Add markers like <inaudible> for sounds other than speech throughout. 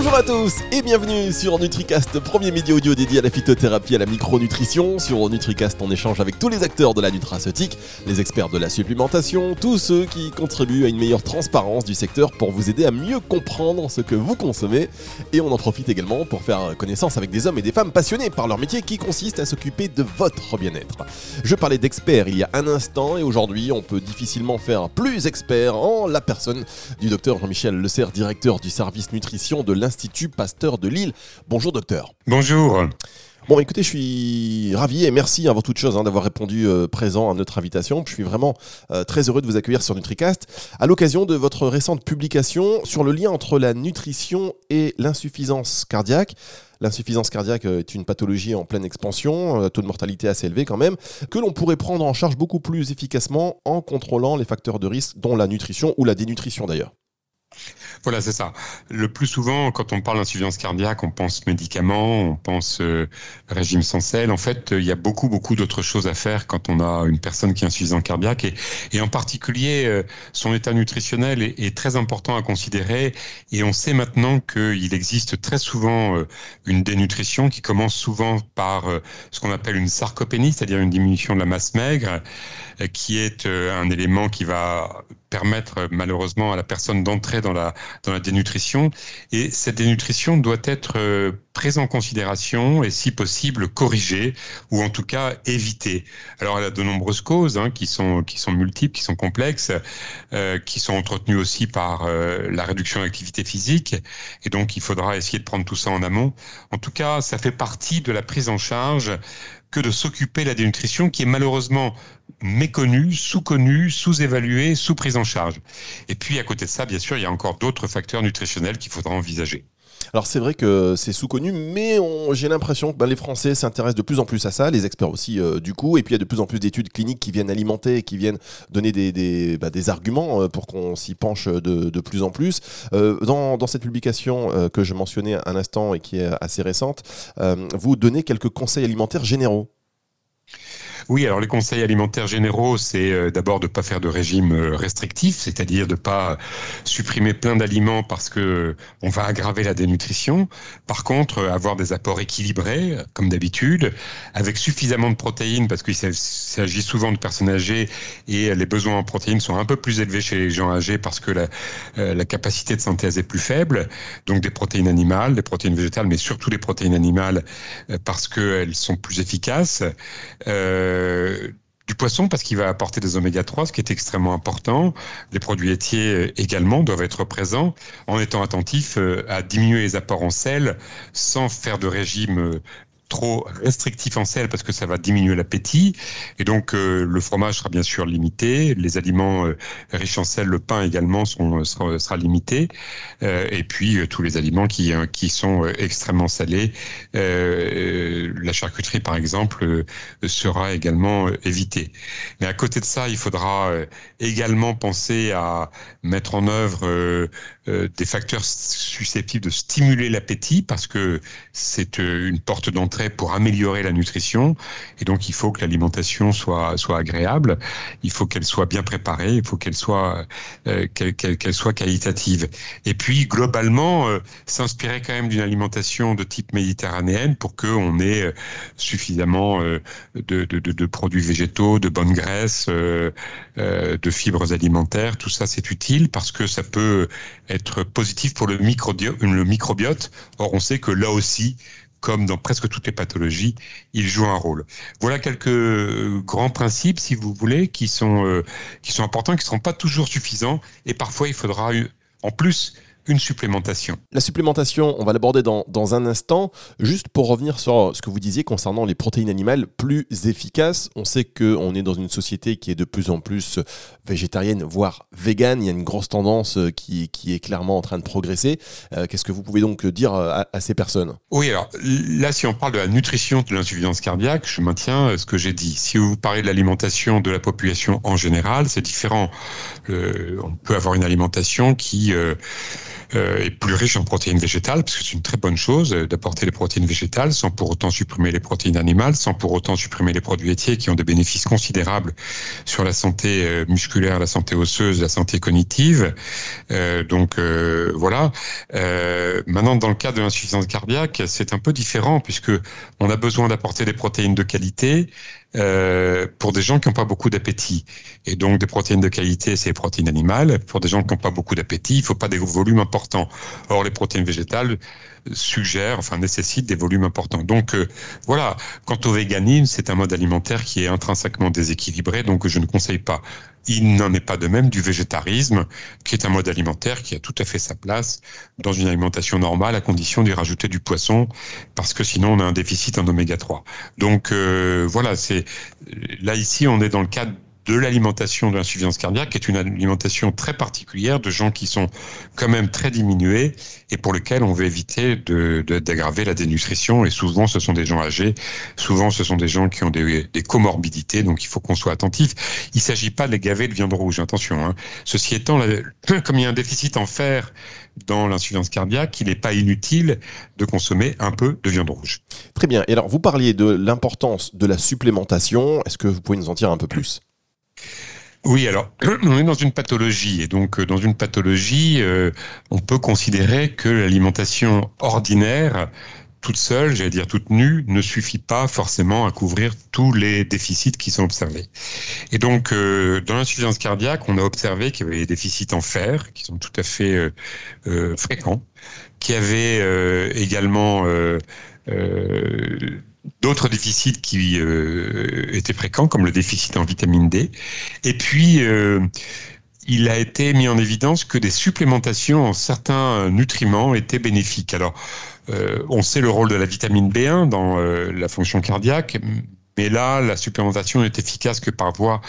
Bonjour à tous et bienvenue sur NutriCast, premier média audio dédié à la phytothérapie et à la micronutrition. Sur NutriCast, on échange avec tous les acteurs de la nutraceutique, les experts de la supplémentation, tous ceux qui contribuent à une meilleure transparence du secteur pour vous aider à mieux comprendre ce que vous consommez. Et on en profite également pour faire connaissance avec des hommes et des femmes passionnés par leur métier qui consiste à s'occuper de votre bien-être. Je parlais d'experts il y a un instant et aujourd'hui, on peut difficilement faire plus expert en la personne du docteur Jean-Michel Le Serre, directeur du service nutrition de l'Institut Pasteur de Lille. Bonjour docteur. Bonjour. Bon, écoutez, je suis ravi et merci avant toute chose hein, d'avoir répondu euh, présent à notre invitation. Je suis vraiment euh, très heureux de vous accueillir sur NutriCast à l'occasion de votre récente publication sur le lien entre la nutrition et l'insuffisance cardiaque. L'insuffisance cardiaque euh, est une pathologie en pleine expansion, taux de mortalité assez élevé quand même, que l'on pourrait prendre en charge beaucoup plus efficacement en contrôlant les facteurs de risque, dont la nutrition ou la dénutrition d'ailleurs. Voilà, c'est ça. Le plus souvent, quand on parle d'insuffisance cardiaque, on pense médicaments, on pense euh, régime sans sel. En fait, il y a beaucoup, beaucoup d'autres choses à faire quand on a une personne qui est insuffisante cardiaque. Et, en particulier, euh, son état nutritionnel est, très important à considérer. Et on sait maintenant qu'il existe très souvent euh, une dénutrition qui commence souvent par ce qu'on appelle une sarcopénie, c'est-à-dire une diminution de la masse maigre, qui est un élément qui va permettre malheureusement à la personne d'entrer dans la, dans la dénutrition. Et cette dénutrition doit être euh, prise en considération et si possible corrigée ou en tout cas évitée. Alors elle a de nombreuses causes hein, qui, sont, qui sont multiples, qui sont complexes, euh, qui sont entretenues aussi par euh, la réduction de l'activité physique. Et donc il faudra essayer de prendre tout ça en amont. En tout cas, ça fait partie de la prise en charge que de s'occuper de la dénutrition qui est malheureusement méconnue, sous-connue, sous-évaluée, sous-prise en charge. Et puis à côté de ça, bien sûr, il y a encore d'autres facteurs nutritionnels qu'il faudra envisager. Alors c'est vrai que c'est sous-connu, mais j'ai l'impression que ben, les Français s'intéressent de plus en plus à ça, les experts aussi euh, du coup, et puis il y a de plus en plus d'études cliniques qui viennent alimenter, qui viennent donner des, des, ben, arguments euh, pour qu'on s'y penche de, de, plus en plus. Euh, dans, dans, cette publication que je mentionnais un instant et qui est assez récente, vous donnez quelques conseils alimentaires généraux. Oui, alors les conseils alimentaires généraux, c'est euh, d'abord de ne pas faire de régime euh, restrictif, c'est-à-dire de ne pas supprimer plein d'aliments parce que euh, on va aggraver la dénutrition. Par contre, avoir des apports équilibrés, comme d'habitude, avec suffisamment de protéines, parce qu'il s'agit souvent de personnes âgées et les besoins en protéines sont un peu plus élevés chez les gens âgés parce que la, capacité de synthèse est plus faible. Donc des protéines animales, des protéines végétales, mais surtout des protéines animales parce qu'elles sont plus efficaces. Euh, euh, du poisson parce qu'il va apporter des oméga 3, ce qui est extrêmement important. Les produits laitiers euh, également doivent être présents en étant attentifs euh, à diminuer les apports en sel sans faire de régime trop restrictif en sel parce que ça va diminuer l'appétit. Et donc, euh, le fromage sera bien sûr limité. Les aliments euh, riches en sel, le pain également, sont, sera, sera limité. Euh, et puis, tous les aliments qui, qui sont extrêmement salés. la charcuterie, par exemple, sera également évitée. Mais à côté de ça, il faudra également penser à mettre en œuvre des facteurs susceptibles de stimuler l'appétit parce que c'est une porte d'entrée pour améliorer la nutrition. Et donc, il faut que l'alimentation soit, soit agréable, il faut qu'elle soit bien préparée, il faut qu'elle soit, euh, qu'elle, soit qualitative. Et puis, globalement, euh, s'inspirer quand même d'une alimentation de type méditerranéenne pour qu'on ait euh, suffisamment de, de, de, produits végétaux, de bonnes graisses, de fibres alimentaires. Tout ça, c'est utile parce que ça peut être positif pour le, microbiote. Or, on sait que là aussi, comme dans presque toutes les pathologies, il joue un rôle. Voilà quelques euh, grands principes, si vous voulez, qui sont, euh, qui sont importants, qui ne seront pas toujours suffisants, et parfois il faudra en plus une supplémentation. La supplémentation, on va l'aborder dans, dans, un instant. Juste pour revenir sur ce que vous disiez concernant les protéines animales plus efficaces, on sait qu'on est dans une société qui est de plus en plus végétarienne, voire végane. Il y a une grosse tendance euh, qui, qui est clairement en train de progresser. Euh, qu'est-ce que vous pouvez donc dire à, ces personnes? Oui, alors là, si on parle de la nutrition de l'insuffisance cardiaque, je maintiens euh, ce que j'ai dit. Si vous parlez de l'alimentation de la population en général, c'est différent. on peut avoir une alimentation qui euh, est plus riche en protéines végétales, parce que c'est une très bonne chose d'apporter les protéines végétales sans pour autant supprimer les protéines animales, sans pour autant supprimer les produits laitiers qui ont des bénéfices considérables sur la santé musculaire, la santé osseuse, la santé cognitive. donc voilà. maintenant, dans le cas de l'insuffisance cardiaque, c'est un peu différent puisque on a besoin d'apporter des protéines de qualité euh, pour des gens qui n'ont pas beaucoup d'appétit. Et donc des protéines de qualité, c'est les protéines animales. Pour des gens qui n'ont pas beaucoup d'appétit, il ne faut pas des volumes importants. Or, les protéines végétales suggèrent, enfin nécessitent des volumes importants. Donc euh, voilà, quant au véganisme, c'est un mode alimentaire qui est intrinsèquement déséquilibré, donc je ne conseille pas. Il n'en est pas de même du végétarisme, qui est un mode alimentaire qui a tout à fait sa place dans une alimentation normale, à condition d'y rajouter du poisson, parce que sinon on a un déficit en oméga 3. Donc euh, voilà, c'est là ici on est dans le cadre de l'alimentation de l'insuffisance cardiaque, qui est une alimentation très particulière de gens qui sont quand même très diminués et pour lesquels on veut éviter d'aggraver de, la dénutrition. Et souvent, ce sont des gens âgés, souvent, ce sont des gens qui ont des, des comorbidités, donc il faut qu'on soit attentif. Il ne s'agit pas de les gaver de viande rouge, attention. Hein. Ceci étant, <clears throat> comme il y a un déficit en fer dans l'insuffisance cardiaque, il n'est pas inutile de consommer un peu de viande rouge. Très bien. Et alors, vous parliez de l'importance de la supplémentation. Est-ce que vous pouvez nous en dire un peu plus? Oui, alors <clears throat> on est dans une pathologie et donc euh, dans une pathologie, euh, on peut considérer que l'alimentation ordinaire toute seule, j'allais dire toute nue, ne suffit pas forcément à couvrir tous les déficits qui sont observés. Et donc, euh, dans l'insuffisance cardiaque, on a observé qu'il y avait des déficits en fer qui sont tout à fait fréquents, qu'il y avait également d'autres déficits qui euh, étaient fréquents, comme le déficit en vitamine D. Et puis, euh, il a été mis en évidence que des supplémentations en certains nutriments étaient bénéfiques. Alors, euh, on sait le rôle de la vitamine B1 dans la fonction cardiaque, mais là, la supplémentation n'est efficace que par voie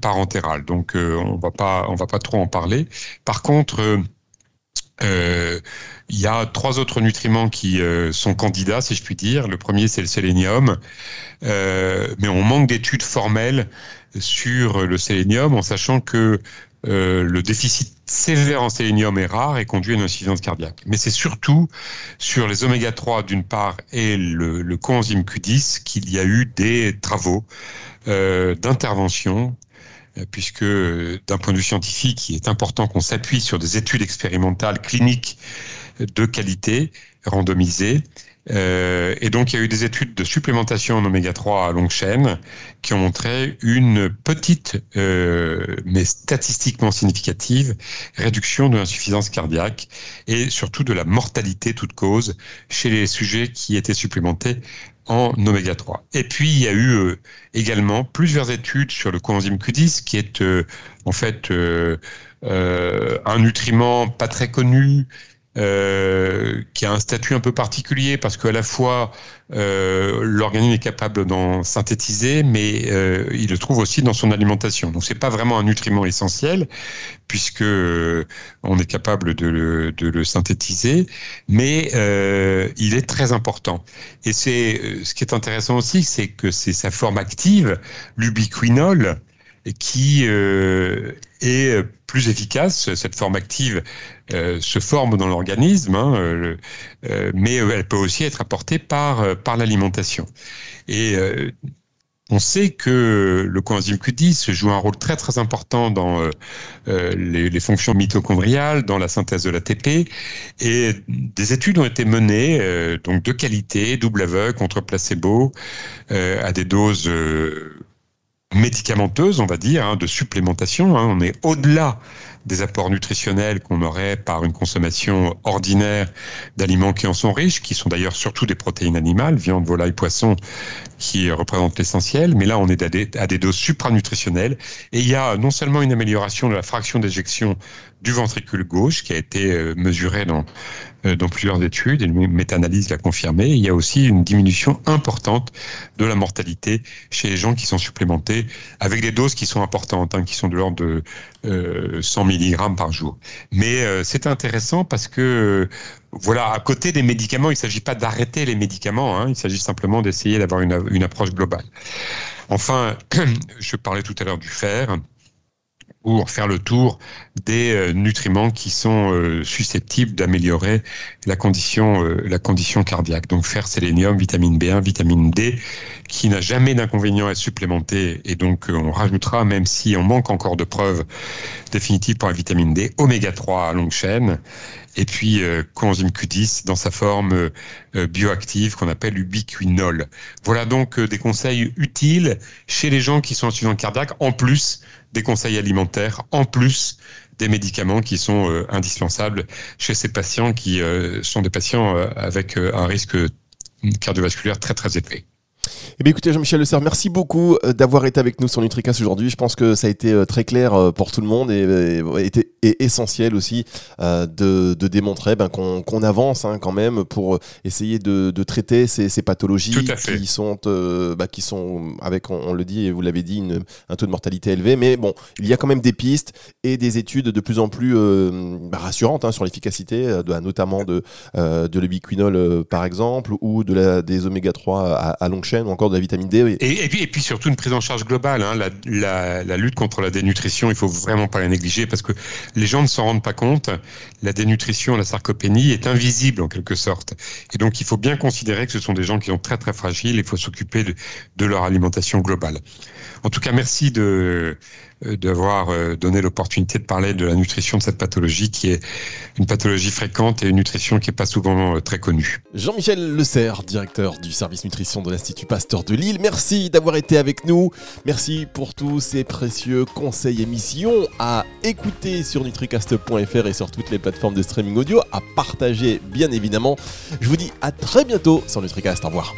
parentérale. Donc, on on va pas trop en parler. Par contre, euh, il y a trois autres nutriments qui euh, sont candidats, si je puis dire. Le premier, c'est le sélénium, euh, mais on manque d'études formelles sur le sélénium, en sachant que le déficit sévère en sélénium est rare et conduit à une insuffisance cardiaque. Mais c'est surtout sur les oméga 3 d'une part et le, coenzyme Q10 qu'il y a eu des travaux d'intervention euh, puisque d'un point de vue scientifique, il est important qu'on s'appuie sur des études expérimentales cliniques de qualité, randomisées. Euh, et donc, il y a eu des études de supplémentation en oméga 3 à longue chaîne qui ont montré une petite, euh, mais statistiquement significative, réduction de l'insuffisance cardiaque et surtout de la mortalité toute cause chez les sujets qui étaient supplémentés en oméga 3. Et puis il y a eu euh, également plusieurs études sur le coenzyme Q10 qui est en fait un nutriment pas très connu euh, qui a un statut un peu particulier parce qu'à la fois euh, l'organisme est capable d'en synthétiser, mais euh, il le trouve aussi dans son alimentation. Donc c'est pas vraiment un nutriment essentiel puisque on est capable de le, synthétiser, mais il est très important. Et c'est ce qui est intéressant aussi, c'est que c'est sa forme active, l'ubiquinol, qui euh, est plus efficace. Cette forme active euh, se forme dans l'organisme, hein, euh, mais elle peut aussi être apportée par, par l'alimentation. Et on sait que le coenzyme Q10 joue un rôle très très important dans les, les, fonctions mitochondriales, dans la synthèse de l'ATP, et des études ont été menées, donc de qualité, double aveugle contre placebo, à des doses médicamenteuse, on va dire, hein, de supplémentation. Hein. On est au-delà des apports nutritionnels qu'on aurait par une consommation ordinaire d'aliments qui en sont riches, qui sont d'ailleurs surtout des protéines animales, viande, volaille, poisson, qui représentent l'essentiel. Mais là, on est à des, à des doses supranutritionnelles. Et il y a non seulement une amélioration de la fraction d'éjection du ventricule gauche qui a été euh, mesurée dans, euh, dans plusieurs études et une méta-analyse l'a confirmé. Il y a aussi une diminution importante de la mortalité chez les gens qui sont supplémentés avec des doses qui sont importantes, hein, qui sont de l'ordre de euh, 100 mg par jour. Mais euh, c'est intéressant parce que voilà, à côté des médicaments, il ne s'agit pas d'arrêter les médicaments, hein, il s'agit simplement d'essayer d'avoir une, une approche globale. Enfin, <clears throat> je parlais tout à l'heure du fer pour faire le tour des euh, nutriments qui sont euh, susceptibles d'améliorer la condition, euh, la condition cardiaque. Donc fer, sélénium, vitamine B1, vitamine D, qui n'a jamais d'inconvénient à supplémenter. Et donc on rajoutera, même si on manque encore de preuves définitives pour la vitamine D, oméga 3 à longue chaîne. Et puis coenzyme Q10 dans sa forme bioactive qu'on appelle ubiquinol. Voilà donc des conseils utiles chez les gens qui sont en suivant cardiaque, en plus des conseils alimentaires en plus des médicaments qui sont euh, indispensables chez ces patients qui euh, sont des patients euh, avec un risque cardiovasculaire très très élevé. Eh bien, écoutez, Jean-Michel Le Serre, merci beaucoup euh, d'avoir été avec nous sur NutriCast aujourd'hui. Je pense que ça a été euh, très clair euh, pour tout le monde et, était essentiel aussi de, démontrer ben, qu'on avance hein, quand même pour essayer de, traiter ces, pathologies qui sont, bah, qui sont, avec, on, le dit et vous l'avez dit, un taux de mortalité élevé. Mais bon, il y a quand même des pistes et des études de plus en plus bah, rassurantes hein, sur l'efficacité, notamment de, de l'ubiquinol par exemple, ou de la, des oméga 3 à, à longue ou encore de la vitamine D. Et, puis, et puis surtout une prise en charge globale. Hein. La, la, lutte contre la dénutrition, il faut vraiment pas la négliger parce que les gens ne s'en rendent pas compte. La dénutrition, la sarcopénie est invisible en quelque sorte. Et donc il faut bien considérer que ce sont des gens qui sont très très fragiles. Il faut s'occuper de, de leur alimentation globale. En tout cas, merci de d'avoir euh, donné l'opportunité de parler de la nutrition de cette pathologie qui est une pathologie fréquente et une nutrition qui n'est pas souvent euh, très connue. Jean-Michel Le Serre, directeur du service nutrition de l'Institut Pasteur de Lille, merci d'avoir été avec nous. Merci pour tous ces précieux conseils et missions à écouter sur nutricast.fr et sur toutes les plateformes de streaming audio, à partager bien évidemment. Je vous dis à très bientôt sur Nutricast. Au revoir.